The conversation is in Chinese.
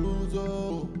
不路走。